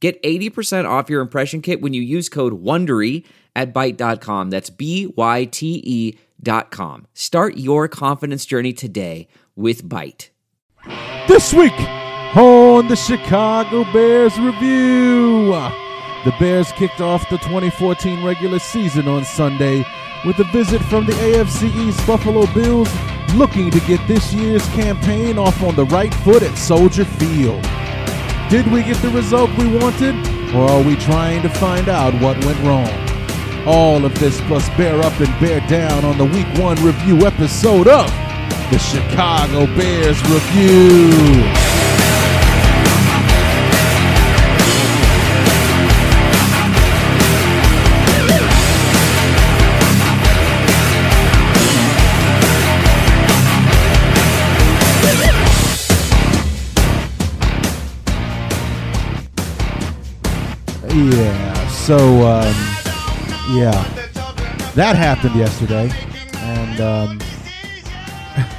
Get 80% off your impression kit when you use code WONDERY at Byte.com. That's B-Y-T-E dot com. Start your confidence journey today with Byte. This week on the Chicago Bears Review. The Bears kicked off the 2014 regular season on Sunday with a visit from the AFC East Buffalo Bills looking to get this year's campaign off on the right foot at Soldier Field. Did we get the result we wanted, or are we trying to find out what went wrong? All of this plus bear up and bear down on the week one review episode of the Chicago Bears Review. Yeah, so um, yeah, that happened yesterday, and um,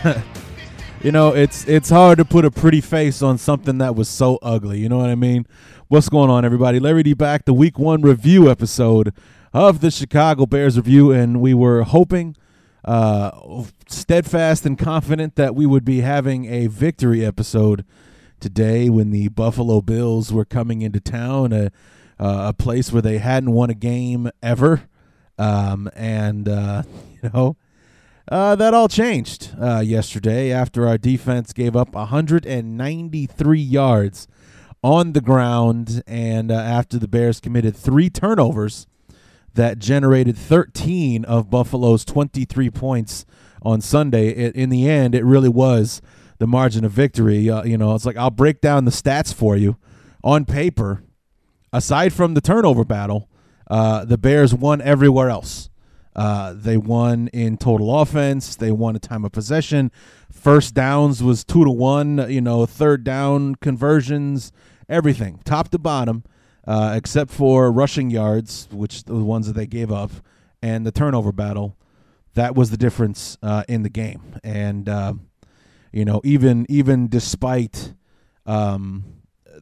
you know it's it's hard to put a pretty face on something that was so ugly. You know what I mean? What's going on, everybody? Larry D back, the Week One review episode of the Chicago Bears review, and we were hoping, uh, steadfast and confident that we would be having a victory episode today when the Buffalo Bills were coming into town. A place where they hadn't won a game ever. Um, and, uh, you know, uh, that all changed uh, yesterday after our defense gave up 193 yards on the ground and uh, after the Bears committed three turnovers that generated 13 of Buffalo's 23 points on Sunday. It, in the end, it really was the margin of victory. Uh, you know, it's like I'll break down the stats for you on paper aside from the turnover battle, uh, the Bears won everywhere else. Uh, they won in total offense. They won a time of possession. First downs was two to one. You know, third down conversions, everything, top to bottom, uh, except for rushing yards, which the ones that they gave up, and the turnover battle. That was the difference uh, in the game. And uh, you know, even even despite um,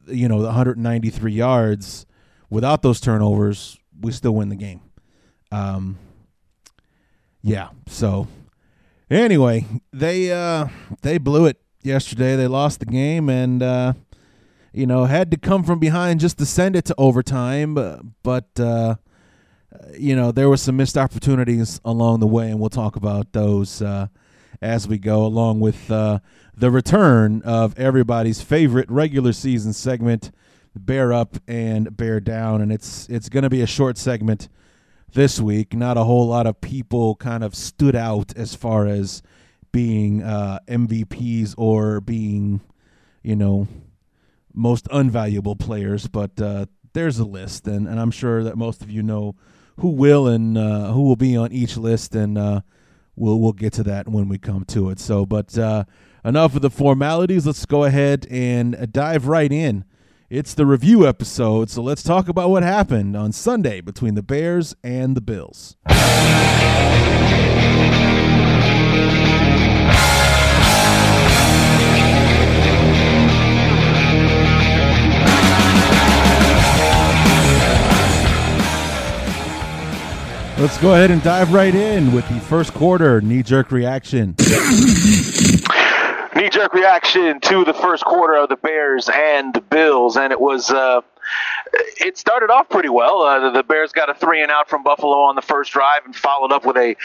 you know, the 193 yards without those turnovers, we still win the game. Um, yeah. So anyway, they uh, they blew it yesterday. They lost the game and uh, you know had to come from behind just to send it to overtime. But uh, you know there were some missed opportunities along the way, and we'll talk about those uh, as we go, along with uh, the return of everybody's favorite regular season segment, Bear Up and Bear Down. And it's it's going to be a short segment this week. Not a whole lot of people kind of stood out as far as being uh, MVPs or being, you know, most unvaluable players, but uh, there's a list, and, and I'm sure that most of you know who will and uh, who will be on each list, and uh, we'll we'll get to that when we come to it. So, but uh, enough of the formalities. Let's go ahead and dive right in. It's the review episode, so let's talk about what happened on Sunday between the Bears and the Bills. Let's go ahead and dive right in with the first quarter knee jerk reaction. knee jerk reaction to the first quarter of the Bears and the Bills, and it was uh, it started off pretty well. Uh, the Bears got a three and out from Buffalo on the first drive and followed up with a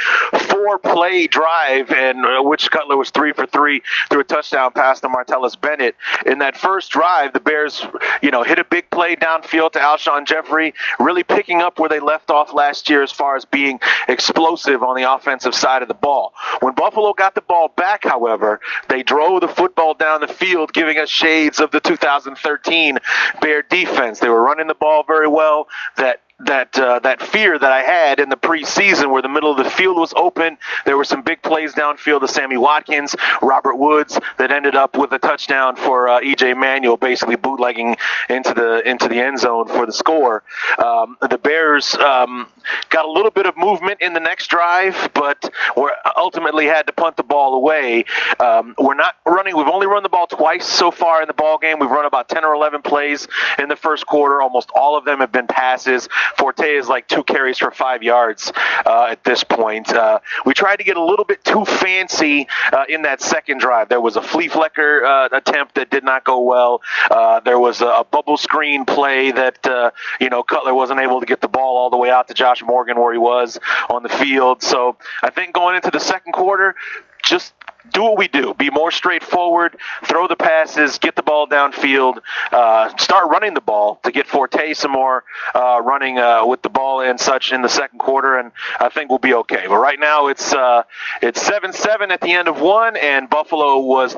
four play drive, in uh, which Cutler was three for three through a touchdown pass to Martellus Bennett. In that first drive, the Bears, you know, hit a big play downfield to Alshon Jeffery, really picking up where they left off last year as far as being explosive on the offensive side of the ball. When Buffalo got the ball back, however, they drove the football down the field, giving us shades of the 2013 Bear defense. They were running the ball very well. That that uh, that fear that I had in the preseason, where the middle of the field was open. There were some big plays downfield to Sammy Watkins, Robert Woods, that ended up with a touchdown for uh, EJ Manuel, basically bootlegging into the into the end zone for the score. Um, the Bears um, got a little bit of movement in the next drive, but we ultimately had to punt the ball away. Um, we're not running. We've only run the ball twice so far in the ball game. We've run about 10 or 11 plays in the first quarter. Almost all of them have been passes. Forte is like two carries for five yards uh, at this point. Uh, we tried to get a little bit too fancy uh, in that second drive. There was a flea flicker uh, attempt that did not go well. Uh, there was a, a, bubble screen play that you know Cutler wasn't able to get the ball all the way out to Josh Morgan where he was on the field. So I think going into the second quarter, just do what we do. Be more straightforward. Throw the passes. Get the ball downfield. Uh, start running the ball to get Forte some more uh, running uh, with the ball and such in the second quarter, and I think we'll be okay. But right now it's uh, it's seven seven at the end of one, and Buffalo was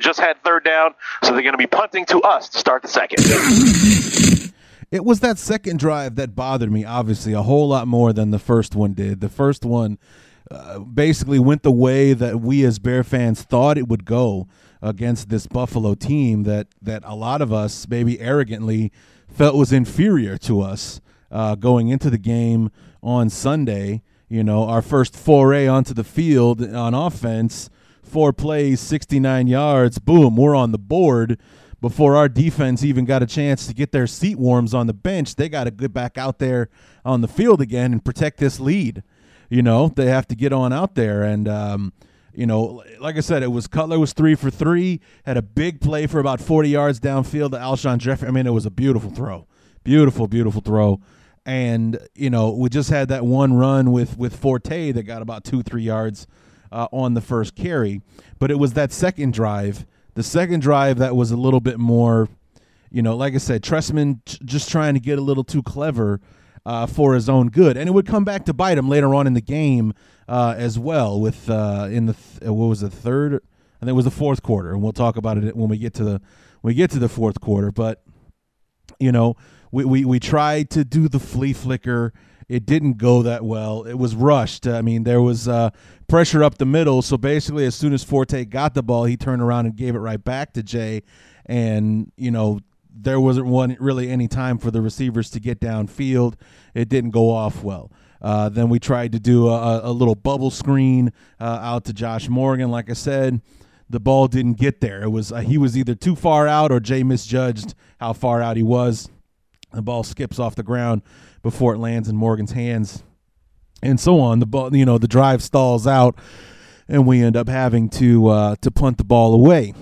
just had third down, so they're going to be punting to us to start the second. It was that second drive that bothered me, obviously, a whole lot more than the first one did. The first one basically went the way that we as Bear fans thought it would go against this Buffalo team that that a lot of us maybe arrogantly felt was inferior to us uh, going into the game on Sunday. You know, our first foray onto the field on offense, four plays, 69 yards, boom, we're on the board. Before our defense even got a chance to get their seat warms on the bench, they got to get back out there on the field again and protect this lead you know, they have to get on out there. And, um, you know, like I said, it was Cutler was three for three, had a big play for about 40 yards downfield to Alshon Jeffery. I mean, it was a beautiful throw. Beautiful, beautiful throw. And, you know, we just had that one run with, with Forte that got about two, three yards uh, on the first carry. But it was that second drive, the second drive that was a little bit more, you know, like I said, Trestman just trying to get a little too clever uh, for his own good, and it would come back to bite him later on in the game uh, as well. With uh, in the th- what was the third? and it was the fourth quarter, and we'll talk about it when we get to the when we get to the fourth quarter. But you know, we we, we tried to do the flea flicker. It didn't go that well. It was rushed. I mean, there was uh, pressure up the middle. So basically, as soon as Forte got the ball, he turned around and gave it right back to Jay. And you know, there wasn't one really any time for the receivers to get downfield. It didn't go off well. Uh, then we tried to do a, a little bubble screen uh, out to Josh Morgan. Like I said, the ball didn't get there. It was uh, he was either too far out or Jay misjudged how far out he was. The ball skips off the ground before it lands in Morgan's hands, and so on. The ball, you know, the drive stalls out, and we end up having to uh, to punt the ball away.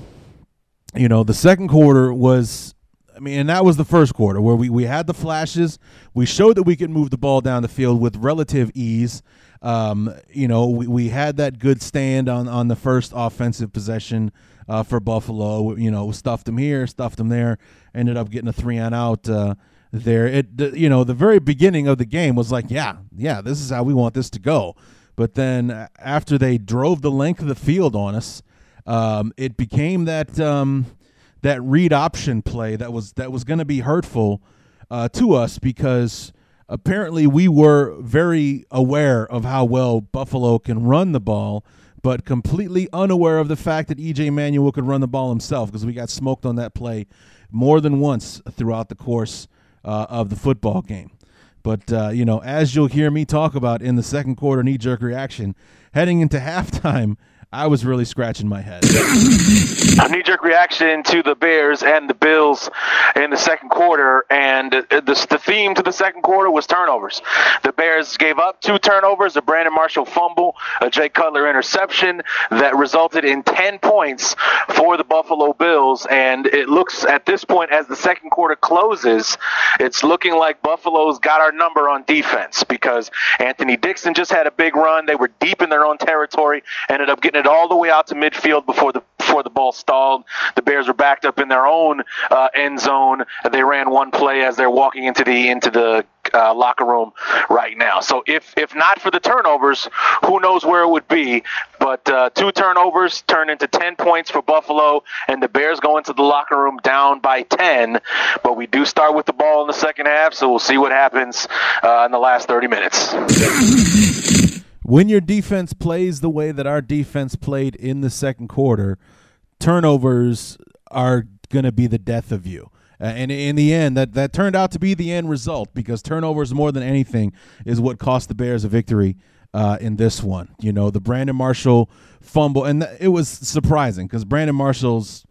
You know, the second quarter was I mean, and that was the first quarter where we, we had the flashes. We showed that we could move the ball down the field with relative ease. Um, you know, we, we had that good stand on, on the first offensive possession uh, for Buffalo. You know, stuffed them here, stuffed them there, ended up getting a three on out uh, there. It, the, you know, the very beginning of the game was like, yeah, yeah, this is how we want this to go. But then after they drove the length of the field on us, um, it became that. Um, that read option play that was that was going to be hurtful uh, to us because apparently we were very aware of how well Buffalo can run the ball, but completely unaware of the fact that EJ Manuel could run the ball himself because we got smoked on that play more than once throughout the course uh, of the football game. But uh, you know, as you'll hear me talk about in the second quarter knee jerk reaction, heading into halftime, I was really scratching my head. A knee jerk reaction to the Bears and the Bills in the second quarter, and the, the theme to the second quarter was turnovers. The Bears gave up two turnovers a Brandon Marshall fumble, a Jay Cutler interception that resulted in 10 points for the Buffalo Bills. And it looks at this point, as the second quarter closes, it's looking like Buffalo's got our number on defense because Anthony Dixon just had a big run. They were deep in their own territory, ended up getting it all the way out to midfield before the before the ball stalled. The Bears were backed up in their own uh, end zone. They ran one play as they're walking into the into the uh, locker room right now. So if if not for the turnovers, who knows where it would be? But uh, two turnovers turned into 10 points for Buffalo, and the Bears go into the locker room down by 10. But we do start with the ball in the second half, so we'll see what happens uh, in the last 30 minutes. when your defense plays the way that our defense played in the second quarter, turnovers are going to be the death of you. And in the end, that, that turned out to be the end result because turnovers, more than anything, is what cost the Bears a victory uh, in this one. You know, the Brandon Marshall fumble, and it was surprising because Brandon Marshall's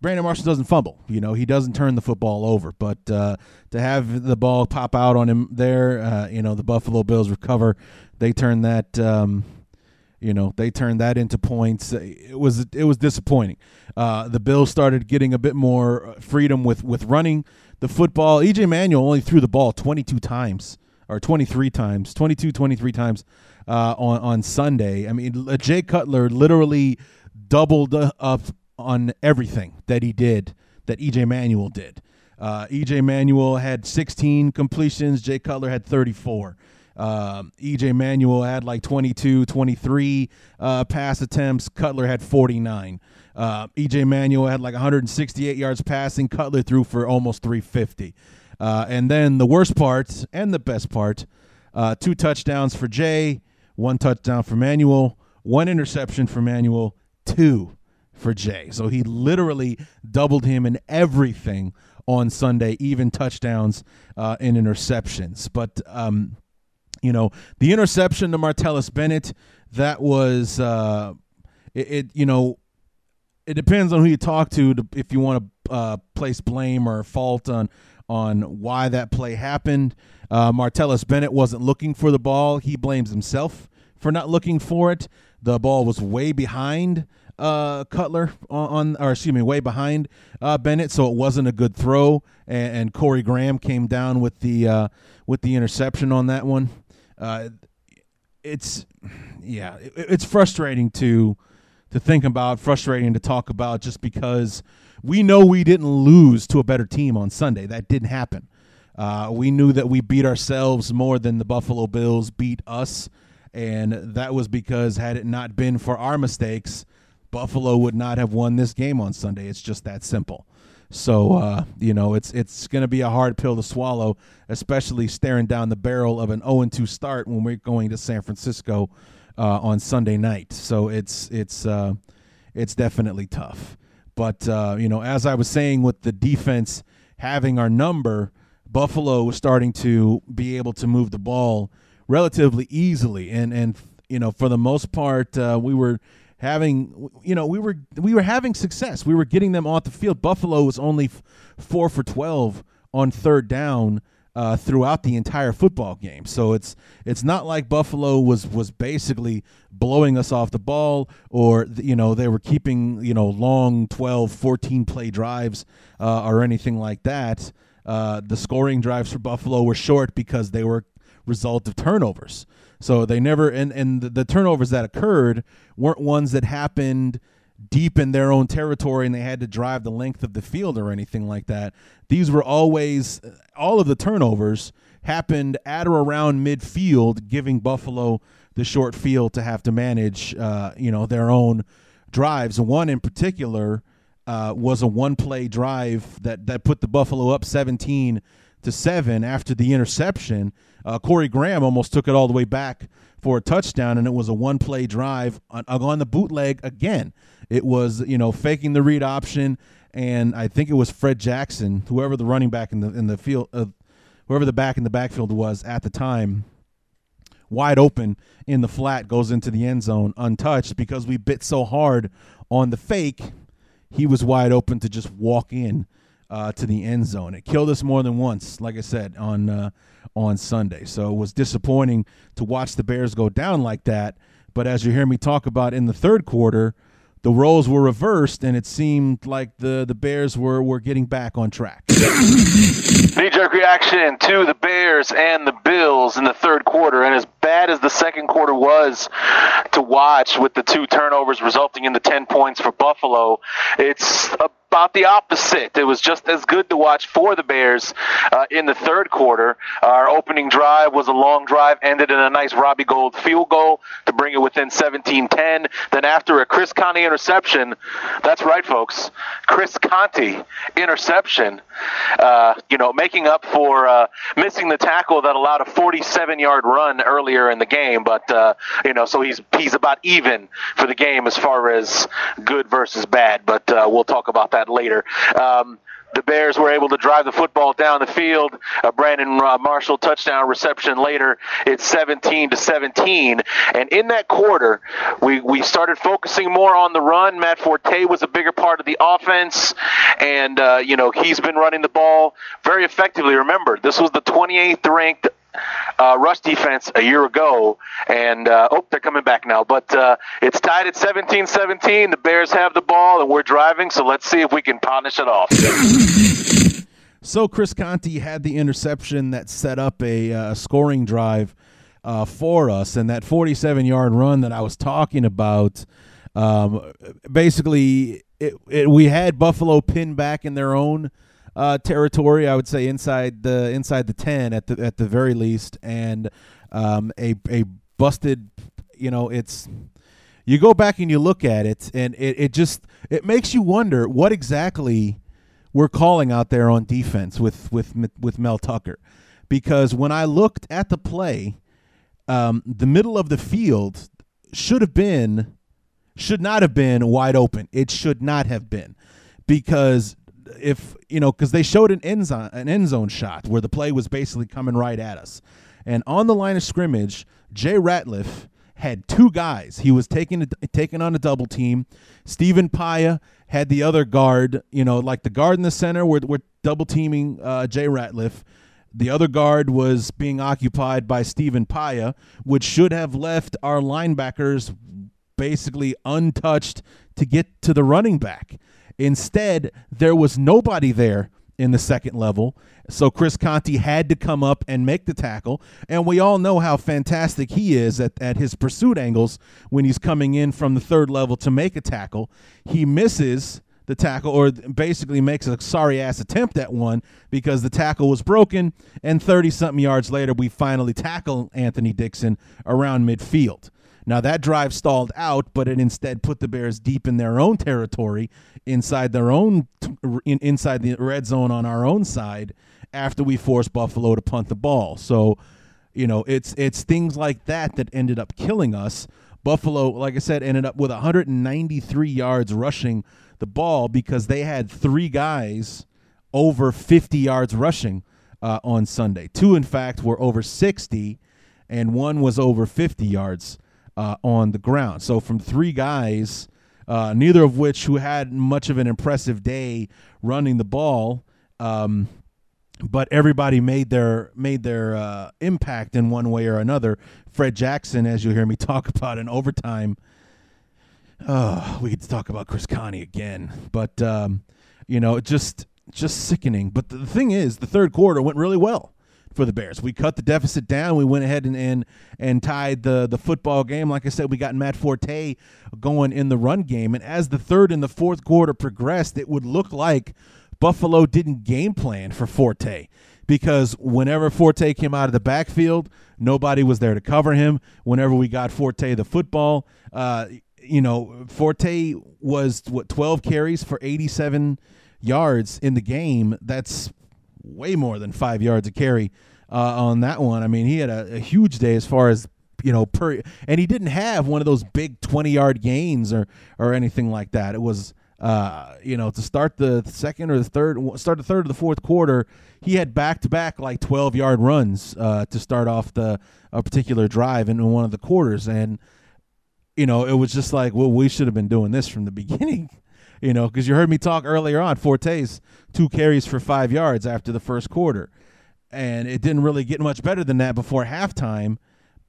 Brandon Marshall doesn't fumble. You know, he doesn't turn the football over. But uh, to have the ball pop out on him there, uh, you know, the Buffalo Bills recover. They turn that. Um, you know, they turned that into points. It was it was disappointing. Uh, the Bills started getting a bit more freedom with with running the football. EJ Manuel only threw the ball 22 times or 23 times, 22, 23 times uh, on on Sunday. I mean, Jay Cutler literally doubled up on everything that he did that EJ Manuel did. Uh, EJ Manuel had 16 completions. Jay Cutler had 34. Uh, EJ Manuel had like 22, 23 uh, pass attempts. Cutler had 49. Uh, EJ Manuel had like 168 yards passing. Cutler threw for almost 350. Uh, and then the worst part and the best part uh, two touchdowns for Jay, one touchdown for Manuel, one interception for Manuel, two for Jay. So he literally doubled him in everything on Sunday, even touchdowns uh, and interceptions. But, um, you know, the interception to Martellus Bennett, that was, uh, it, it, you know, it depends on who you talk to, to if you want to uh, place blame or fault on on why that play happened. Uh, Martellus Bennett wasn't looking for the ball. He blames himself for not looking for it. The ball was way behind uh, Cutler on, on, or excuse me, way behind uh, Bennett, so it wasn't a good throw. And, and Corey Graham came down with the uh, with the interception on that one. Uh, it's yeah, it, it's frustrating to to think about, frustrating to talk about, just because we know we didn't lose to a better team on Sunday. That didn't happen. Uh, we knew that we beat ourselves more than the Buffalo Bills beat us, and that was because had it not been for our mistakes, Buffalo would not have won this game on Sunday. It's just that simple. So uh, you know, it's it's going to be a hard pill to swallow, especially staring down the barrel of an 0 2 start when we're going to San Francisco uh, on Sunday night. So it's it's uh, it's definitely tough. But uh, you know, as I was saying, with the defense having our number, Buffalo was starting to be able to move the ball relatively easily, and and you know, for the most part, uh, we were having you know we were we were having success. We were getting them off the field. Buffalo was only f- four for twelve on third down uh, throughout the entire football game. So it's it's not like Buffalo was was basically blowing us off the ball or you know they were keeping you know long 12 14 play drives uh, or anything like that. Uh, the scoring drives for Buffalo were short because they were result of turnovers. So they never and and the, turnovers that occurred weren't ones that happened deep in their own territory and they had to drive the length of the field or anything like that. These were always all of the turnovers happened at or around midfield, giving Buffalo the short field to have to manage, uh, you know, their own drives. One in particular uh, was a one-play drive that that put the Buffalo up 17 to seven after the interception. Uh, Corey Graham almost took it all the way back for a touchdown, and it was a one-play drive on, on the bootleg again. It was you know faking the read option, and I think it was Fred Jackson, whoever the running back in the in the field, uh, whoever the back in the backfield was at the time, wide open in the flat goes into the end zone untouched because we bit so hard on the fake. He was wide open to just walk in uh, to the end zone. It killed us more than once, like I said on uh, on Sunday. So it was disappointing to watch the Bears go down like that. But as you hear me talk about in the third quarter, the roles were reversed, and it seemed like the, the Bears were, were getting back on track. Knee jerk reaction to the Bears and the Bills in the third quarter. And as bad as the second quarter was to watch with the two turnovers resulting in the 10 points for Buffalo, it's a about the opposite. It was just as good to watch for the Bears uh, in the third quarter. Our opening drive was a long drive, ended in a nice Robbie Gould field goal to bring it within 17-10. Then after a Chris Conte interception, that's right, folks, Chris Conte interception, uh, you know, making up for uh, missing the tackle that allowed a 47-yard run earlier in the game. But uh, you know, so he's he's about even for the game as far as good versus bad. But uh, we'll talk about that later. Um, the Bears were able to drive the football down the field. A Brandon Marshall touchdown reception later. It's 17 to 17. And in that quarter, we, we started focusing more on the run. Matt Forte was a bigger part of the offense. And, uh, you know, he's been running the ball very effectively. Remember, this was the 28th ranked uh, rush defense a year ago. And, uh, oh, they're coming back now. But uh, it's tied at 17 17. The Bears have the ball, and we're driving. So let's see if we can punish it off. So Chris Conte had the interception that set up a uh, scoring drive uh, for us, and that 47-yard run that I was talking about. Um, basically, it, it, we had Buffalo pinned back in their own uh, territory. I would say inside the inside the 10 at the at the very least, and um, a a busted. You know, it's you go back and you look at it, and it, it just it makes you wonder what exactly we're calling out there on defense with with with Mel Tucker, because when I looked at the play, um, the middle of the field should have been should not have been wide open. It should not have been because if you know because they showed an end zone an end zone shot where the play was basically coming right at us, and on the line of scrimmage, Jay Ratliff had two guys. He was taking taking on a double team. Stephen Paea had the other guard. You know, like the guard in the center, we're, we're double teaming uh, Jay Ratliff. The other guard was being occupied by Stephen Paea, which should have left our linebackers basically untouched to get to the running back. Instead, there was nobody there in the second level. So Chris Conte had to come up and make the tackle. And we all know how fantastic he is at, at his pursuit angles when he's coming in from the third level to make a tackle. He misses the tackle or basically makes a sorry ass attempt at one because the tackle was broken. And 30 something yards later, we finally tackle Anthony Dixon around midfield. Now that drive stalled out, but it instead put the Bears deep in their own territory, inside their own, in, inside the red zone on our own side, after we forced Buffalo to punt the ball. So, you know, it's it's things like that that ended up killing us. Buffalo, like I said, ended up with 193 yards rushing the ball because they had three guys over 50 yards rushing uh, on Sunday. Two, in fact, were over 60, and one was over 50 yards uh, on the ground. So from three guys, uh, neither of which who had much of an impressive day running the ball, um, but everybody made their made their uh, impact in one way or another. Fred Jackson, as you hear me talk about in overtime. Oh, we could talk about Chris Conte again, but um, you know, just just sickening. But the thing is, the third quarter went really well for the Bears. We cut the deficit down. We went ahead and and, and tied the the football game. Like I said, we got Matt Forte going in the run game. And as the third and the fourth quarter progressed, it would look like Buffalo didn't game plan for Forte because whenever Forte came out of the backfield, nobody was there to cover him. Whenever we got Forte the football, uh, you know, Forte was what 12 carries for 87 yards in the game. That's way more than five yards a carry uh, on that one. I mean, he had a, a, huge day as far as you know per, and he didn't have one of those big twenty yard gains or or anything like that. It was. Uh, you know, to start the second or the third, start the third or the fourth quarter, he had back to back like 12 yard runs uh, to start off the a particular drive in one of the quarters, and you know, it was just like, well, we should have been doing this from the beginning you know, because you heard me talk earlier on. Forte's two carries for five yards after the first quarter, and it didn't really get much better than that before halftime.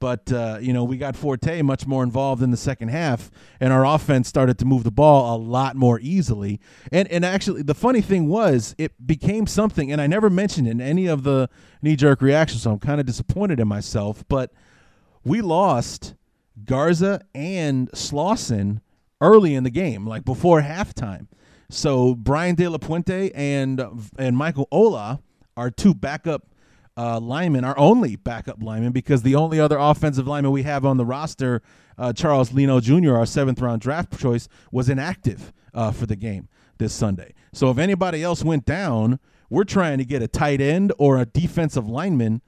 But uh, you know, we got Forte much more involved in the second half, and our offense started to move the ball a lot more easily. And and actually, the funny thing was, it became something. And I never mentioned in any of the knee jerk reactions, so I'm kind of disappointed in myself. But we lost Garza and Slauson early in the game, like before halftime. So Brian De La Puente and and Michael Ola are two backup uh, linemen, our only backup linemen, because the only other offensive lineman we have on the roster, uh, Charles Leno Jr., our seventh round draft choice, was inactive uh, for the game this Sunday. So if anybody else went down, we're trying to get a tight end or a defensive lineman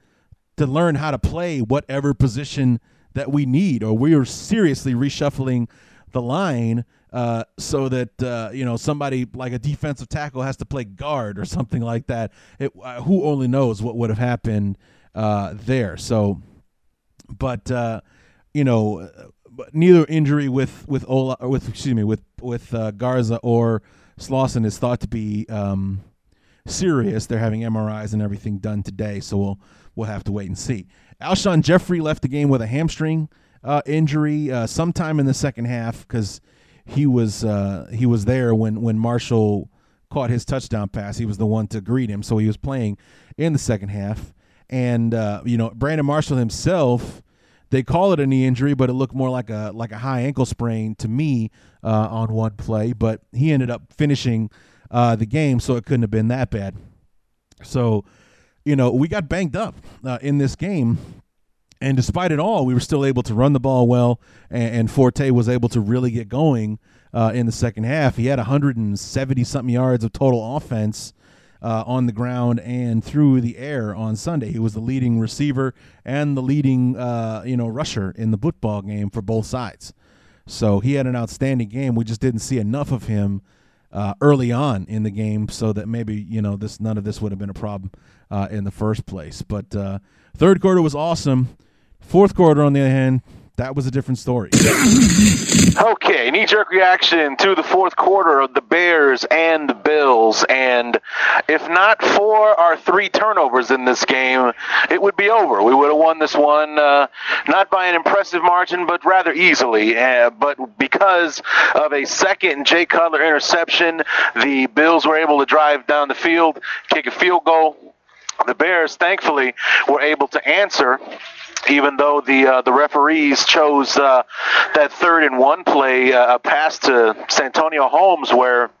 to learn how to play whatever position that we need, or we are seriously reshuffling the line uh, so that uh, you know somebody like a defensive tackle has to play guard or something like that. It, uh, who only knows what would have happened uh, there? So, but uh, you know, neither injury with with Ola with excuse me with with uh, Garza or Slauson is thought to be um, serious. They're having MRIs and everything done today, so we'll we'll have to wait and see. Alshon Jeffery left the game with a hamstring uh, injury uh, sometime in the second half because he was uh, he was there when when Marshall caught his touchdown pass. He was the one to greet him, so he was playing in the second half. And uh, you know, Brandon Marshall himself, they call it a knee injury, but it looked more like a like a high ankle sprain to me uh, on one play. But he ended up finishing uh, the game, so it couldn't have been that bad. So, you know, we got banged up uh, in this game, and despite it all, we were still able to run the ball well, and, and Forte was able to really get going uh, in the second half. He had 170 something yards of total offense uh, on the ground and through the air on Sunday. He was the leading receiver and the leading, uh, you know, rusher in the football game for both sides. So he had an outstanding game. We just didn't see enough of him uh, early on in the game, so that maybe you know this none of this would have been a problem uh, in the first place. But uh, third quarter was awesome. Fourth quarter, on the other hand, that was a different story. Okay, knee jerk reaction to the fourth quarter of the Bears and the Bills. And if not for our three turnovers in this game, it would be over. We would have won this one, uh, not by an impressive margin, but rather easily. Uh, but because of a second Jay Cutler interception, the Bills were able to drive down the field, kick a field goal. The Bears, thankfully, were able to answer even though the uh, the referees chose uh, that third and one play uh, pass to Santonio Holmes where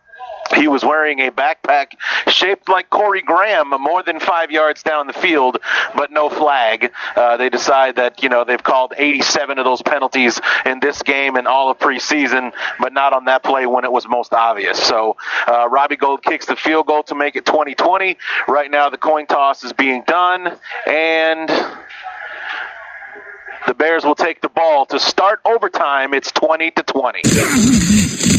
he was wearing a backpack shaped like Corey Graham, more than five yards down the field, but no flag. Uh, they decide that you know they've called 87 of those penalties in this game and all of preseason, but not on that play when it was most obvious. So uh, Robbie Gould kicks the field goal to make it 2020. Right now, the coin toss is being done, and the Bears will take the ball to start overtime. It's 20 to 20.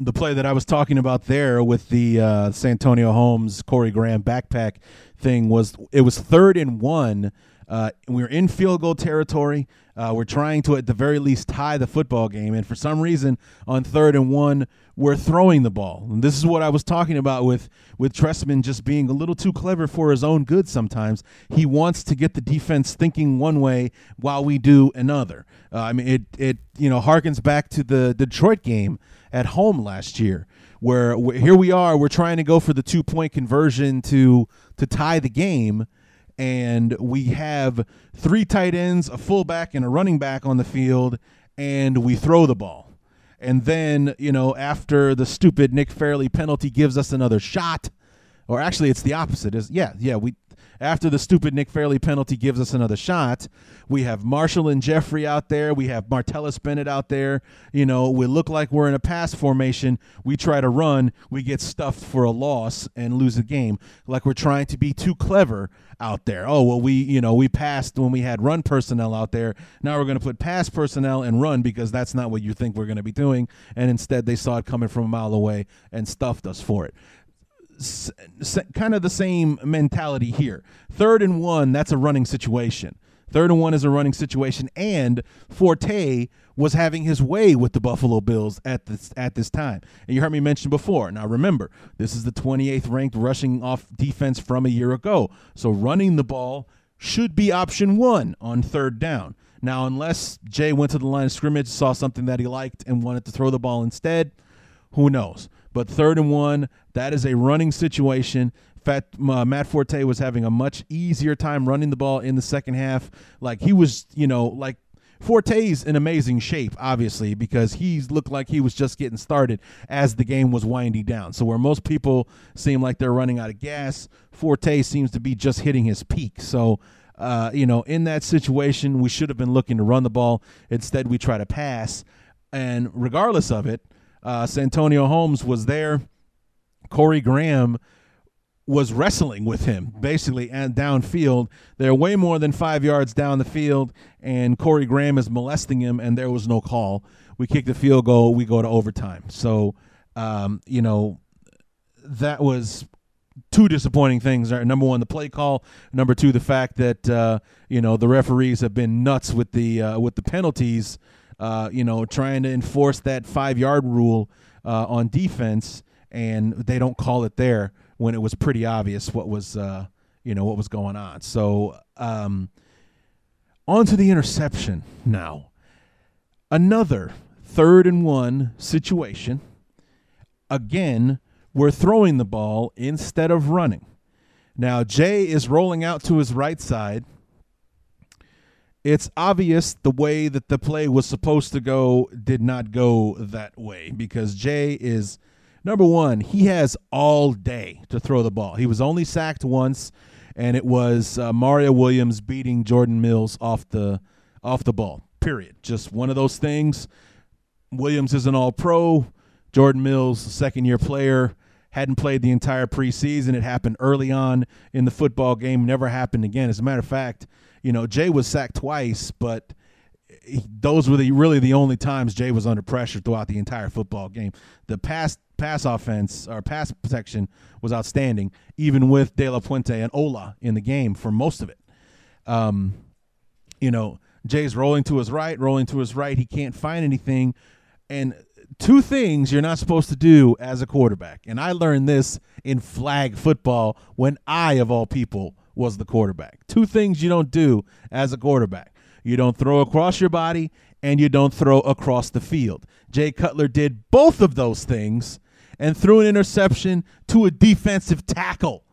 the play that I was talking about there with the uh, Santonio Holmes, Corey Graham backpack thing was it was third and one. Uh, we were in field goal territory. Uh, we're trying to, at the very least, tie the football game. And for some reason, on third and one, we're throwing the ball. And this is what I was talking about with with Trestman just being a little too clever for his own good. Sometimes he wants to get the defense thinking one way while we do another. Uh, I mean, it it you know harkens back to the Detroit game at home last year, where here we are, we're trying to go for the two point conversion to to tie the game and we have three tight ends, a fullback, and a running back on the field, and we throw the ball. And then, you know, after the stupid Nick Fairley penalty gives us another shot, or actually it's the opposite. Is yeah, yeah, we after the stupid Nick Fairley penalty gives us another shot, we have Marshall and Jeffery out there. We have Martellus Bennett out there. You know, we look like we're in a pass formation. We try to run. We get stuffed for a loss and lose the game. Like we're trying to be too clever out there. Oh, well, we, you know, we passed when we had run personnel out there. Now we're going to put pass personnel and run because that's not what you think we're going to be doing. And instead, they saw it coming from a mile away and stuffed us for it kind of the same mentality here. Third and one, that's a running situation. Third and one is a running situation, and Forte was having his way with the Buffalo Bills at this at this time. And you heard me mention before. Now remember, this is the 28th ranked rushing off defense from a year ago. So running the ball should be option one on third down. Now, unless Jay went to the line of scrimmage, saw something that he liked, and wanted to throw the ball instead, who knows? But third and one, that is a running situation. Fat, uh, Matt Forte was having a much easier time running the ball in the second half. Like he was, you know, like Forte's in amazing shape, obviously, because he's looked like he was just getting started as the game was winding down. So where most people seem like they're running out of gas, Forte seems to be just hitting his peak. So uh, you know, in that situation, we should have been looking to run the ball. Instead, we try to pass. And regardless of it, uh, Santonio Holmes was there. Corey Graham was wrestling with him basically and downfield. They're way more than five yards down the field, and Corey Graham is molesting him, and there was no call. We kick the field goal, we go to overtime. So, um, you know, that was two disappointing things. Number one, the play call. Number two, the fact that uh, you know the referees have been nuts with the uh, with the penalties. Uh, you know, trying to enforce that five yard rule uh, on defense, and they don't call it there when it was pretty obvious what was uh, you know what was going on. So um, on to the interception now. Another third and one situation. Again, we're throwing the ball instead of running. Now, Jay is rolling out to his right side. It's obvious the way that the play was supposed to go did not go that way because Jay is number one, he has all day to throw the ball. He was only sacked once, and it was uh, Mario Williams beating Jordan Mills off the off the ball. Period. Just one of those things. Williams is an all pro. Jordan Mills, second year player, hadn't played the entire preseason. It happened early on in the football game, never happened again. As a matter of fact, you know, Jay was sacked twice, but those were the really the only times Jay was under pressure throughout the entire football game. The pass pass offense or pass protection was outstanding, even with De La Puente and Ola in the game for most of it. Um, you know, Jay's rolling to his right, rolling to his right. He can't find anything, and two things you're not supposed to do as a quarterback. And I learned this in flag football when I, of all people, was the quarterback. Two things you don't do as a quarterback you don't throw across your body, and you don't throw across the field. Jay Cutler did both of those things and threw an interception to a defensive tackle.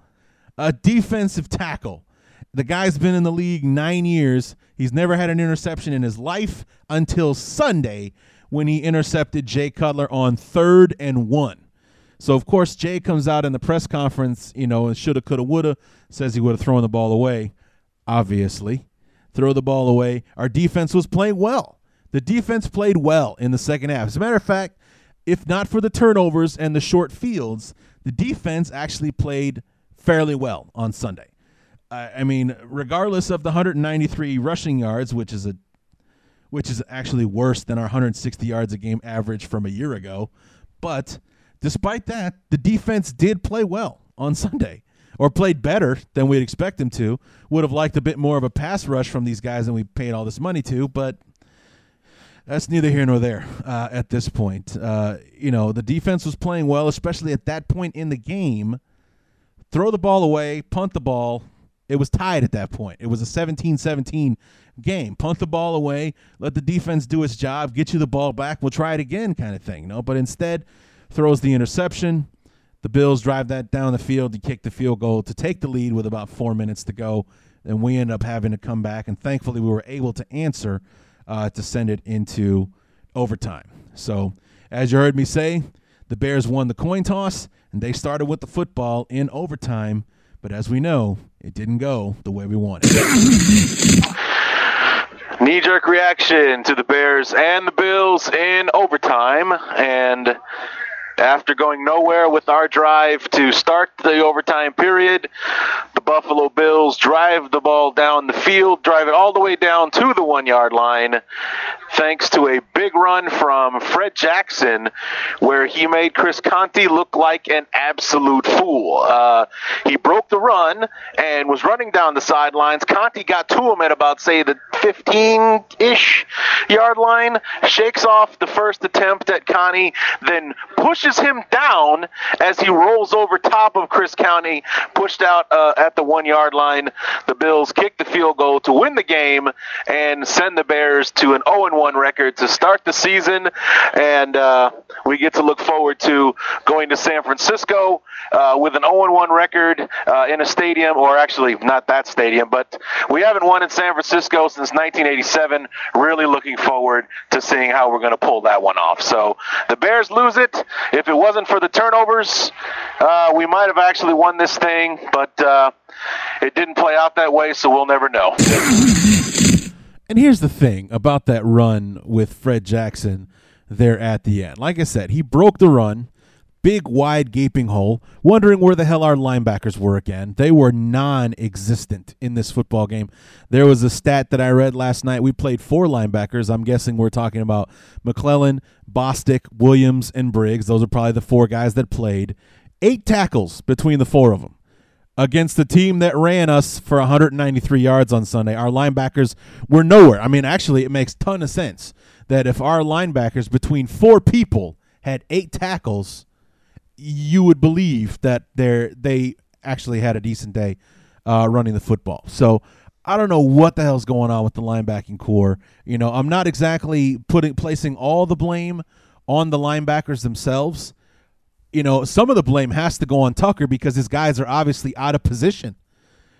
A defensive tackle. The guy's been in the league nine years. He's never had an interception in his life until Sunday when he intercepted Jay Cutler on third and one. So of course Jay comes out in the press conference, you know, and shoulda, coulda, woulda, says he would have thrown the ball away. Obviously, throw the ball away. Our defense was playing well. The defense played well in the second half. As a matter of fact, if not for the turnovers and the short fields, the defense actually played fairly well on Sunday. I mean, regardless of the 193 rushing yards, which is a which is actually worse than our 160 yards a game average from a year ago. But despite that, the defense did play well on Sunday, or played better than we'd expect them to. Would have liked a bit more of a pass rush from these guys than we paid all this money to, but that's neither here nor there uh, at this point. Uh, you know, the defense was playing well, especially at that point in the game. Throw the ball away, punt the ball. It was tied at that point. It was a 17 17 game. Punt the ball away, let the defense do its job, get you the ball back, we'll try it again, kind of thing. You know? But instead, throws the interception. The Bills drive that down the field to kick the field goal to take the lead with about four minutes to go. And we end up having to come back. And thankfully, we were able to answer uh, to send it into overtime. So, as you heard me say, the Bears won the coin toss and they started with the football in overtime. But as we know, it didn't go the way we wanted. Knee jerk reaction to the Bears and the Bills in overtime. And after going nowhere with our drive to start the overtime period, the Buffalo Bills drive the ball down the field, drive it all the way down to the one yard line, thanks to a big run from Fred Jackson, where he made Chris Conte look like an absolute fool. Uh, he broke the run and was running down the sidelines. Conte got to him at about, say, the 15 ish yard line, shakes off the first attempt at Conte, then pushes pushes him down as he rolls over top of Chris Conte, pushed out uh, at the one yard line. The Bills kick the field goal to win the game and send the Bears to an 0 1 record to start the season. And uh, we get to look forward to going to San Francisco uh, with an 0 1 record uh, in a stadium, or actually not that stadium, but we haven't won in San Francisco since 1987. Really looking forward to seeing how we're going to pull that one off. So the Bears lose it. If it wasn't for the turnovers, uh, we might have actually won this thing, but uh, it didn't play out that way, so we'll never know. And here's the thing about that run with Fred Jackson there at the end. Like I said, he broke the run, big, wide, gaping hole, wondering where the hell our linebackers were again. They were non existent in this football game. There was a stat that I read last night. We played four linebackers. I'm guessing we're talking about McClellin, Bostic, Williams, and Briggs. Those are probably the four guys that played. Eight tackles between the four of them against the team that ran us for 193 yards on Sunday. Our linebackers were nowhere. I mean, actually, it makes ton of sense that if our linebackers between four people had eight tackles, you would believe that they they actually had a decent day uh, running the football. So I don't know what the hell's going on with the linebacking corps. You know, I'm not exactly putting placing all the blame on the linebackers themselves you know, some of the blame has to go on Tucker because his guys are obviously out of position.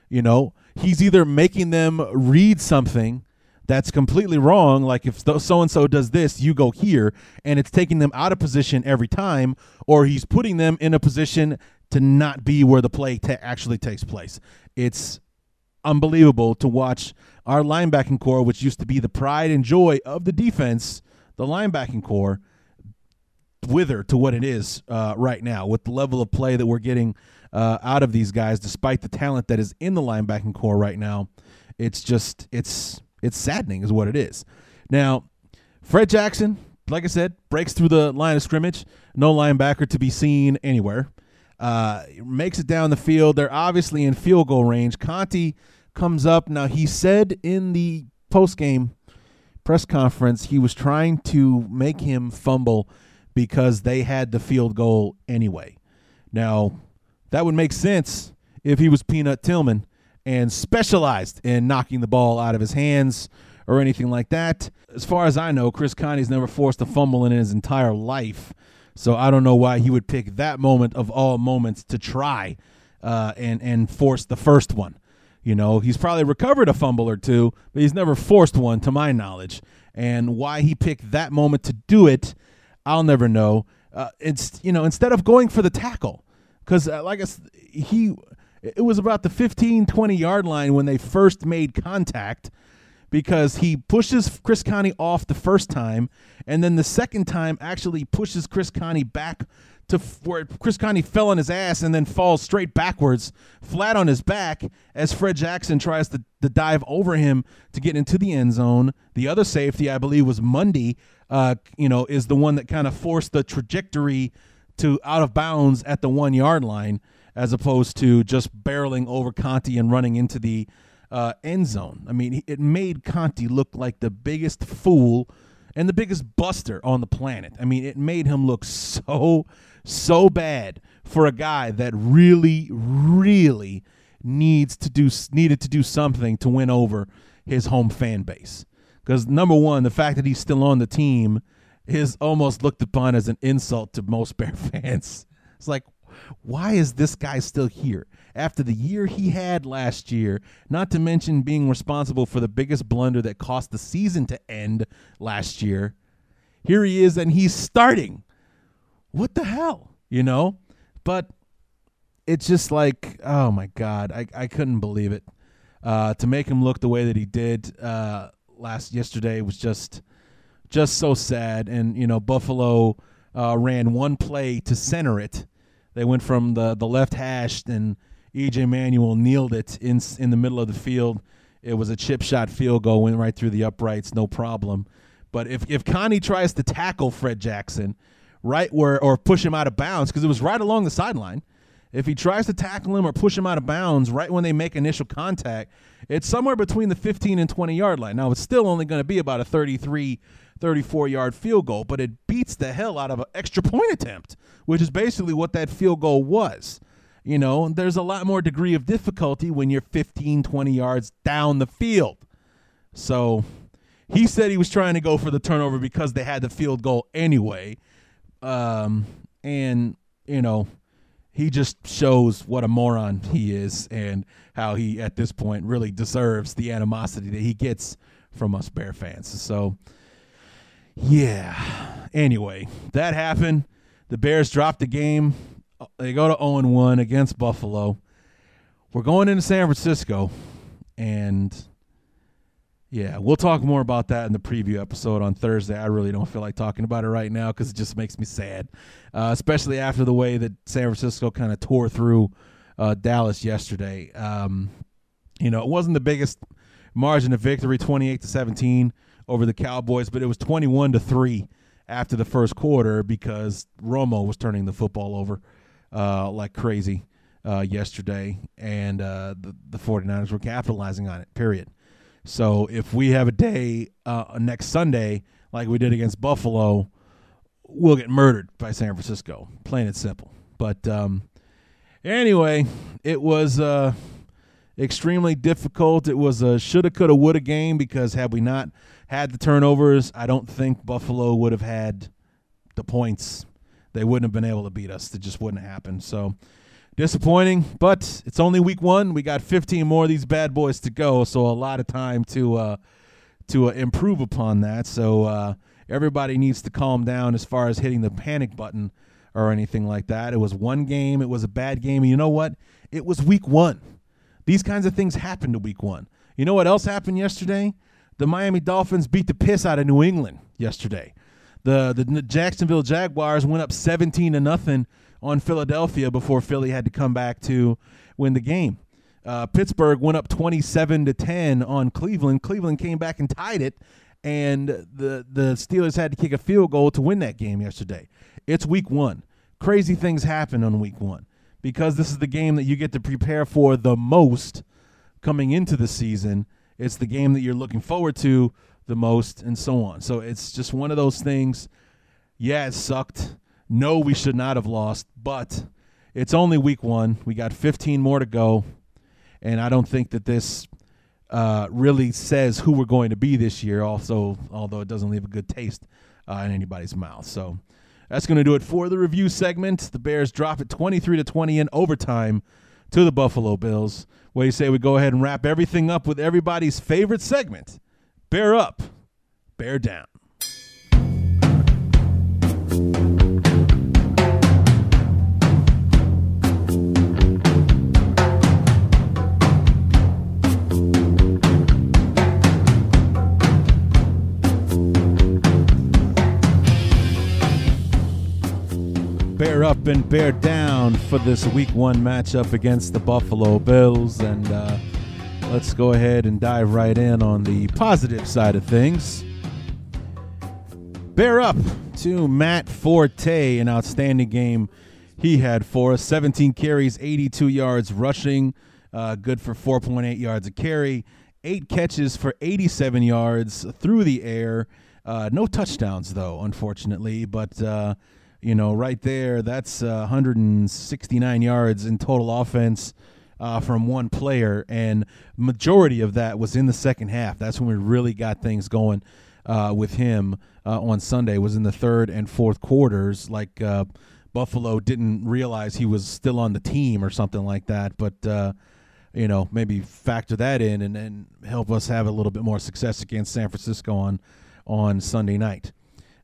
You know, he's either making them read something that's completely wrong, like if so and so does this, you go here, and it's taking them out of position every time, or he's putting them in a position to not be where the play ta- actually takes place. It's unbelievable to watch our linebacking corps, which used to be the pride and joy of the defense, the linebacking corps wither to what it is uh, right now with the level of play that we're getting uh, out of these guys, despite the talent that is in the linebacking corps right now. It's just it's it's saddening, is what it is. Now, Fred Jackson, like I said, breaks through the line of scrimmage. No linebacker to be seen anywhere. Uh, makes it down the field. They're obviously in field goal range. Conte comes up. Now, he said in the post game press conference he was trying to make him fumble because they had the field goal anyway. Now, that would make sense if he was Peanut Tillman and specialized in knocking the ball out of his hands or anything like that. As far as I know, Chris Conte's never forced a fumble in his entire life. So I don't know why he would pick that moment of all moments to try uh, and and force the first one. You know, he's probably recovered a fumble or two, but he's never forced one, to my knowledge. And why he picked that moment to do it I'll never know. Uh, it's you know instead of going for the tackle, because uh, like I, he, it was about the 15, 20 yard line when they first made contact, because he pushes Chris Conte off the first time, and then the second time actually pushes Chris Conte back to where Chris Conte fell on his ass and then falls straight backwards, flat on his back, as Fred Jackson tries to, to dive over him to get into the end zone. The other safety, I believe, was Mundy uh, you know, is the one that kind of forced the trajectory to out of bounds at the one yard line, as opposed to just barreling over Conte and running into the uh, end zone. I mean, it made Conte look like the biggest fool and the biggest buster on the planet. I mean, it made him look so, so bad for a guy that really, really needs to do needed to do something to win over his home fan base. Because number one, the fact that he's still on the team is almost looked upon as an insult to most Bear fans. It's like, why is this guy still here after the year he had last year? Not to mention being responsible for the biggest blunder that cost the season to end last year. Here he is, and he's starting. What the hell, you know? But it's just like, oh my God, I, I couldn't believe it. Uh, to make him look the way that he did, uh, last yesterday was just just so sad. And you know, Buffalo uh, ran one play to center it. They went from the the left hash, and EJ Manuel kneeled it in in the middle of the field. It was a chip shot field goal, went right through the uprights, no problem. But if if Conte tries to tackle Fred Jackson, right where or push him out of bounds because it was right along the sideline. If he tries to tackle him or push him out of bounds right when they make initial contact, it's somewhere between the 15 and 20 yard line. Now, it's still only going to be about a 33, 34 yard field goal, but it beats the hell out of an extra point attempt, which is basically what that field goal was. You know, there's a lot more degree of difficulty when you're 15, 20 yards down the field. So he said he was trying to go for the turnover because they had the field goal anyway. Um, and, you know, he just shows what a moron he is and how he, at this point, really deserves the animosity that he gets from us Bear fans. So, yeah. Anyway, that happened. The Bears dropped the game. They go to 0 1 against Buffalo. We're going into San Francisco, and yeah, we'll talk more about that in the preview episode on Thursday. I really don't feel like talking about it right now because it just makes me sad, uh, especially after the way that San Francisco kind of tore through uh, Dallas yesterday. Um, you know, it wasn't the biggest margin of victory, 28 to 17 over the Cowboys, but it was 21 to 3 after the first quarter because Romo was turning the football over uh, like crazy uh, yesterday, and uh, the, the 49ers were capitalizing on it, period. So if we have a day uh, next Sunday like we did against Buffalo, we'll get murdered by San Francisco, plain and simple. But um, anyway, it was uh, extremely difficult. It was a shoulda, coulda, woulda game because had we not had the turnovers, I don't think Buffalo would have had the points. They wouldn't have been able to beat us. It just wouldn't have happened. So disappointing, but it's only week one. We got 15 more of these bad boys to go, so a lot of time to uh, to uh, improve upon that. So uh, everybody needs to calm down as far as hitting the panic button or anything like that. It was one game. It was a bad game. And you know what? It was week one. These kinds of things happen to week one. You know what else happened yesterday? The Miami Dolphins beat the piss out of New England yesterday. The the Jacksonville Jaguars went up 17 to nothing on Philadelphia before Philly had to come back to win the game. Uh, Pittsburgh went up 27 to 10 on Cleveland. Cleveland came back and tied it, and the the Steelers had to kick a field goal to win that game yesterday. It's week one. Crazy things happen on week one because this is the game that you get to prepare for the most coming into the season. It's the game that you're looking forward to the most, and so on. So it's just one of those things. Yeah, it sucked. No, we should not have lost, but it's only week one. We got 15 more to go, and I don't think that this uh, really says who we're going to be this year. Also, although it doesn't leave a good taste uh, in anybody's mouth. So that's going to do it for the review segment. The Bears drop it 23 to 20 in overtime to the Buffalo Bills. What do you say we go ahead and wrap everything up with everybody's favorite segment? Bear up, bear down. Bear up and bear down for this week one matchup against the Buffalo Bills. And uh, let's go ahead and dive right in on the positive side of things. Bear up to Matt Forte, an outstanding game he had for us 17 carries, 82 yards rushing, uh, good for 4.8 yards a carry, eight catches for 87 yards through the air. Uh, no touchdowns, though, unfortunately, but. You know, right there, that's uh, 169 yards in total offense uh, from one player, and majority of that was in the second half. That's when we really got things going uh, with him uh, on Sunday. Was in the third and fourth quarters, like uh, Buffalo didn't realize he was still on the team or something like that, but. Uh, you know, maybe factor that in and, and help us have a little bit more success against San Francisco on on Sunday night.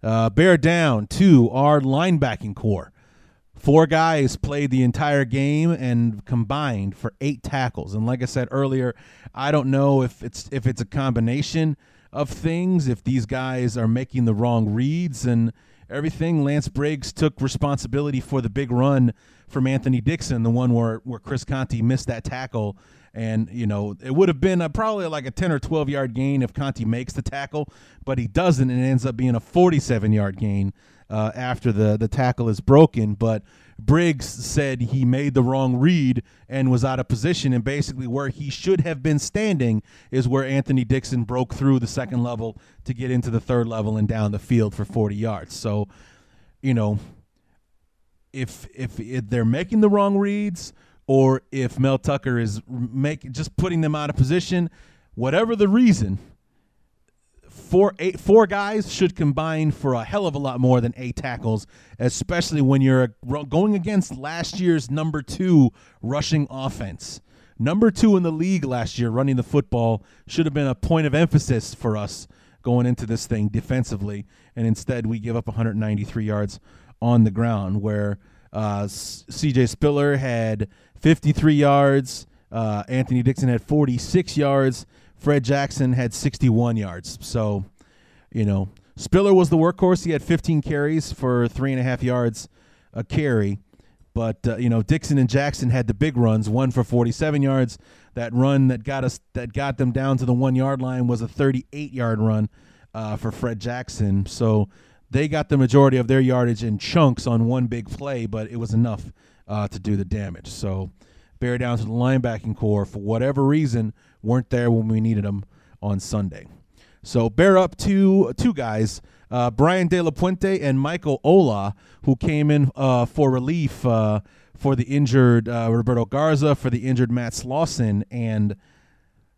Uh, bear down to our linebacking corps. Four guys played the entire game and combined for eight tackles. And like I said earlier, I don't know if it's if it's a combination of things, if these guys are making the wrong reads and everything. Lance Briggs took responsibility for the big run from Anthony Dixon, the one where, where Chris Conte missed that tackle And, you know, it would have been a, probably like a 10 or 12 yard gain if Conte makes the tackle, but he doesn't, and it ends up being a 47 yard gain uh, after the, the tackle is broken. But Briggs said he made the wrong read and was out of position, and basically where he should have been standing is where Anthony Dixon broke through the second level to get into the third level and down the field for 40 yards. So, you know, if if, if they're making the wrong reads or if Mel Tucker is make just putting them out of position, whatever the reason, four eight four guys should combine for a hell of a lot more than eight tackles, especially when you're going against last year's number two rushing offense. Number two in the league last year running the football should have been a point of emphasis for us going into this thing defensively, and instead we give up 193 yards on the ground where uh, C.J. Spiller had 53 yards. Uh, Anthony Dixon had 46 yards. Fred Jackson had 61 yards. So, you know, Spiller was the workhorse. He had 15 carries for three and a half yards a carry. But uh, you know, Dixon and Jackson had the big runs. One for 47 yards. That run that got us that got them down to the one yard line was a 38 yard run uh, for Fred Jackson. So they got the majority of their yardage in chunks on one big play, but it was enough uh, to do the damage. So bear down to the linebacking corps for whatever reason weren't there when we needed them on Sunday. So bear up to two guys, uh, Brian De La Puente and Michael Ola, who came in uh, for relief uh, for the injured uh, Roberto Garza, for the injured Matt Slauson, and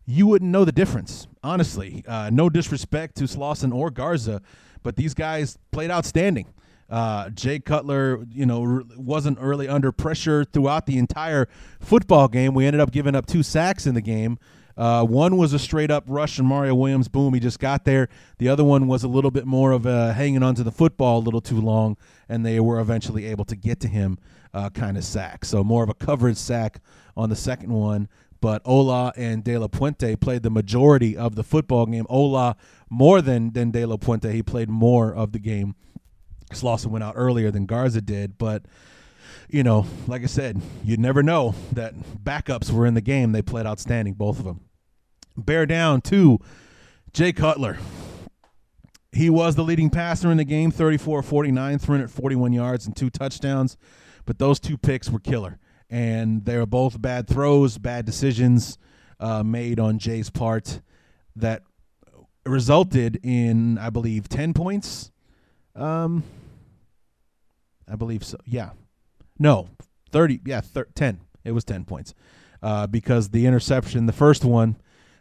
you wouldn't know the difference, honestly. Uh, no disrespect to Slauson or Garza, but these guys played outstanding. Uh, Jay Cutler, you know, wasn't really under pressure throughout the entire football game. We ended up giving up two sacks in the game. Uh, one was a straight up rush and Mario Williams, boom, he just got there. The other one was a little bit more of a hanging onto the football a little too long, and they were eventually able to get to him uh, kind of sack. So more of a coverage sack on the second one but Ola and De La Puente played the majority of the football game. Ola more than than De La Puente, he played more of the game. Slauson went out earlier than Garza did, but you know, like I said, you'd never know that backups were in the game. They played outstanding, both of them. Bear down to Jay Cutler. He was the leading passer in the game, 34 49, 341 yards and two touchdowns, but those two picks were killer and they were both bad throws, bad decisions uh, made on Jay's part that resulted in, I believe, ten points. Um, I believe so. Yeah, no, thirty. Yeah, thir- ten. It was ten points uh, because the interception, the first one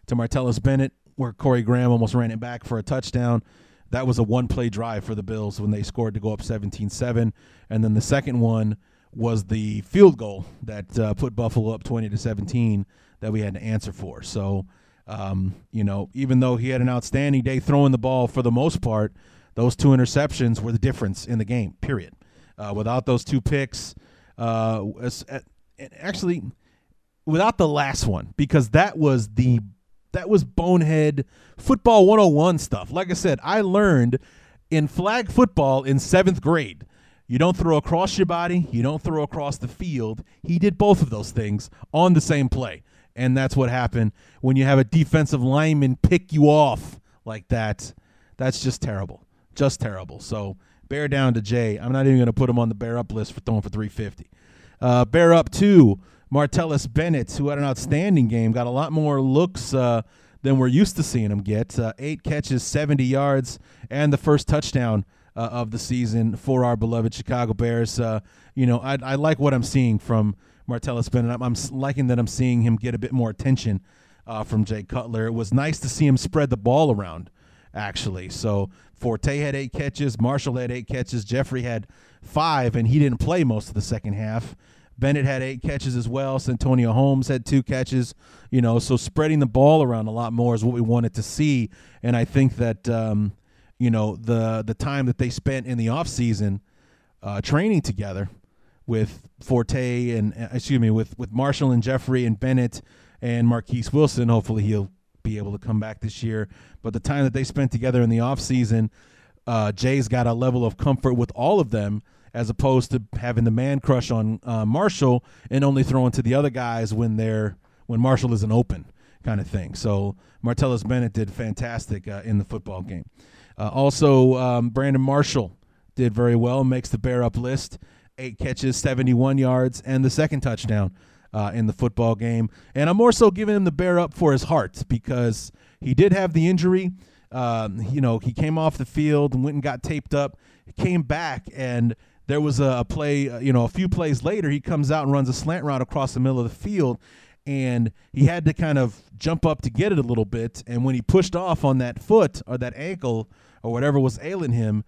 to Martellus Bennett, where Corey Graham almost ran it back for a touchdown. That was a one play drive for the Bills when they scored to go up 17 7. And then the second one was the field goal that uh, put Buffalo up 20 to 17 that we had to answer for. So, um, you know, even though he had an outstanding day throwing the ball for the most part, those two interceptions were the difference in the game, period. Uh, without those two picks, uh, actually, without the last one, because that was the that was bonehead football 101 stuff. Like I said, I learned in flag football in seventh grade you don't throw across your body, you don't throw across the field. He did both of those things on the same play. And that's what happened when you have a defensive lineman pick you off like that. That's just terrible. Just terrible. So bear down to Jay. I'm not even going to put him on the bear up list for throwing for 350. Uh, bear up to Martellus Bennett, who had an outstanding game, got a lot more looks uh, than we're used to seeing him get. Uh, eight catches, 70 yards, and the first touchdown uh, of the season for our beloved Chicago Bears. Uh, you know, I, I, like what I'm seeing from Martellus Bennett. I'm, I'm, liking that I'm seeing him get a bit more attention uh, from Jay Cutler. It was nice to see him spread the ball around, actually. So Forte had eight catches, Marshall had eight catches, Jeffery had five, and he didn't play most of the second half. Bennett had eight catches as well. Santonio Holmes had two catches. You know, so spreading the ball around a lot more is what we wanted to see, and I think that um, you know the the time that they spent in the off season uh, training together with Forte and uh, excuse me with with Marshall and Jeffery and Bennett and Marquess Wilson. Hopefully he'll be able to come back this year. But the time that they spent together in the off season, uh, Jay's got a level of comfort with all of them as opposed to having the man crush on uh, Marshall and only throwing to the other guys when they're when Marshall isn't open, kind of thing. So Martellus Bennett did fantastic uh, in the football game. Uh, also, um, Brandon Marshall did very well, makes the bear up list. Eight catches, 71 yards, and the second touchdown uh, in the football game. And I'm more so giving him the bear up for his heart because he did have the injury. Um, you know, he came off the field and went and got taped up. Came back and there was a, a play, uh, you know, a few plays later, he comes out and runs a slant route across the middle of the field and he had to kind of jump up to get it a little bit. And when he pushed off on that foot or that ankle or whatever was ailing him,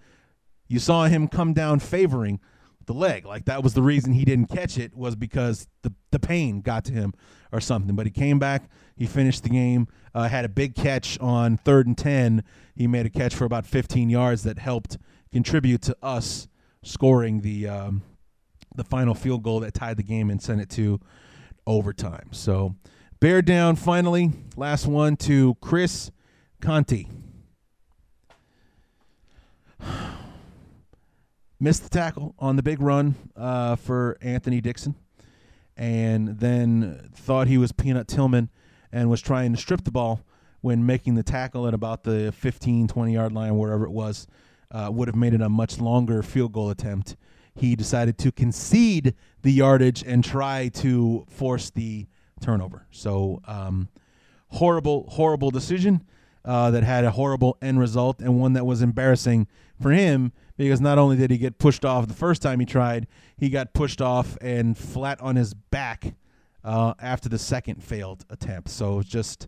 you saw him come down favoring the leg. Like that was the reason he didn't catch it was because the the pain got to him or something. But he came back, he finished the game, uh, had a big catch on third and ten. He made a catch for about 15 yards that helped contribute to us scoring the um, the final field goal that tied the game and sent it to overtime. So bear down finally. Last one to Chris Conte. Missed the tackle on the big run uh, for Anthony Dixon, and then thought he was Peanut Tillman and was trying to strip the ball when making the tackle at about the 15, 20 yard line, wherever it was. Uh, would have made it a much longer field goal attempt he decided to concede the yardage and try to force the turnover. So, um, horrible, horrible decision uh, that had a horrible end result and one that was embarrassing for him because not only did he get pushed off the first time he tried, he got pushed off and flat on his back uh, after the second failed attempt. So just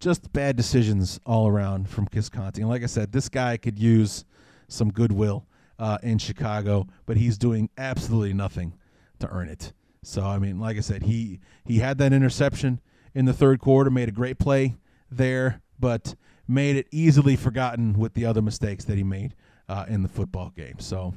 just bad decisions all around from Chris Conte. And like I said, this guy could use some goodwill uh, in Chicago, but he's doing absolutely nothing to earn it. So I mean, like I said, he he had that interception in the third quarter, made a great play there, but made it easily forgotten with the other mistakes that he made uh, in the football game. So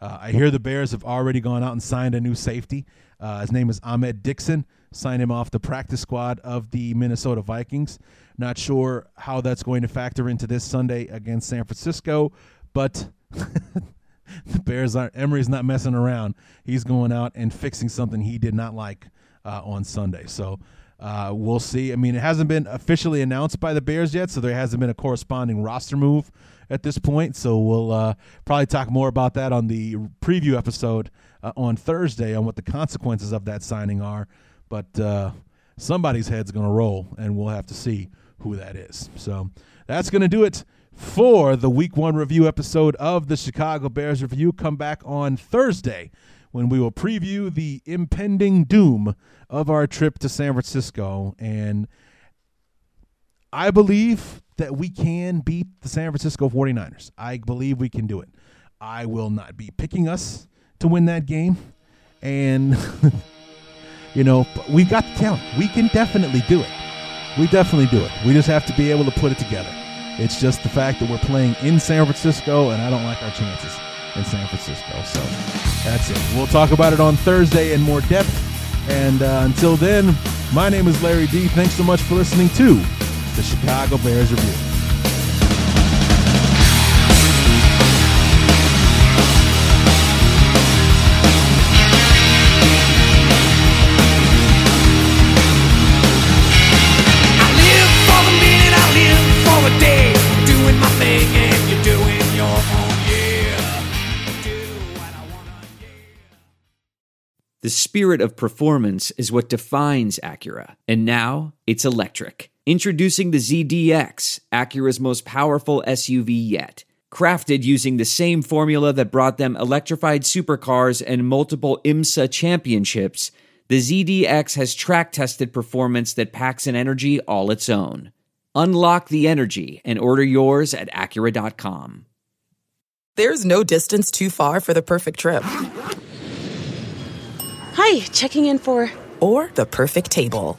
uh, I hear the Bears have already gone out and signed a new safety. Uh, his name is Ahmad Dixon. Signed him off the practice squad of the Minnesota Vikings. Not sure how that's going to factor into this Sunday against San Francisco, but the Bears aren't. Emery's not messing around. He's going out and fixing something he did not like uh, on Sunday. So uh, we'll see. I mean, it hasn't been officially announced by the Bears yet, so there hasn't been a corresponding roster move at this point. So we'll uh, probably talk more about that on the preview episode uh, on Thursday on what the consequences of that signing are. But uh, somebody's head's going to roll, and we'll have to see who that is. So that's going to do it for the week one review episode of the Chicago Bears Review. Come back on Thursday when we will preview the impending doom of our trip to San Francisco. And I believe that we can beat the San Francisco 49ers. I believe we can do it. I will not be picking us to win that game. And, you know, we've got the talent. We can definitely do it. We definitely do it. We just have to be able to put it together. It's just the fact that we're playing in San Francisco, and I don't like our chances in San Francisco. So that's it. We'll talk about it on Thursday in more depth. And uh, until then, my name is Larry D. Thanks so much for listening to the Chicago Bears Review. I live for the mean, I live for the day. Doing my thing and you're doing your own yeah. The spirit of performance is what defines Acura. And now it's electric. Introducing the ZDX, Acura's most powerful SUV yet. Crafted using the same formula that brought them electrified supercars and multiple IMSA championships, the ZDX has track tested performance that packs an energy all its own. Unlock the energy and order yours at Acura.com. There's no distance too far for the perfect trip. Hi, checking in for. Or the perfect table.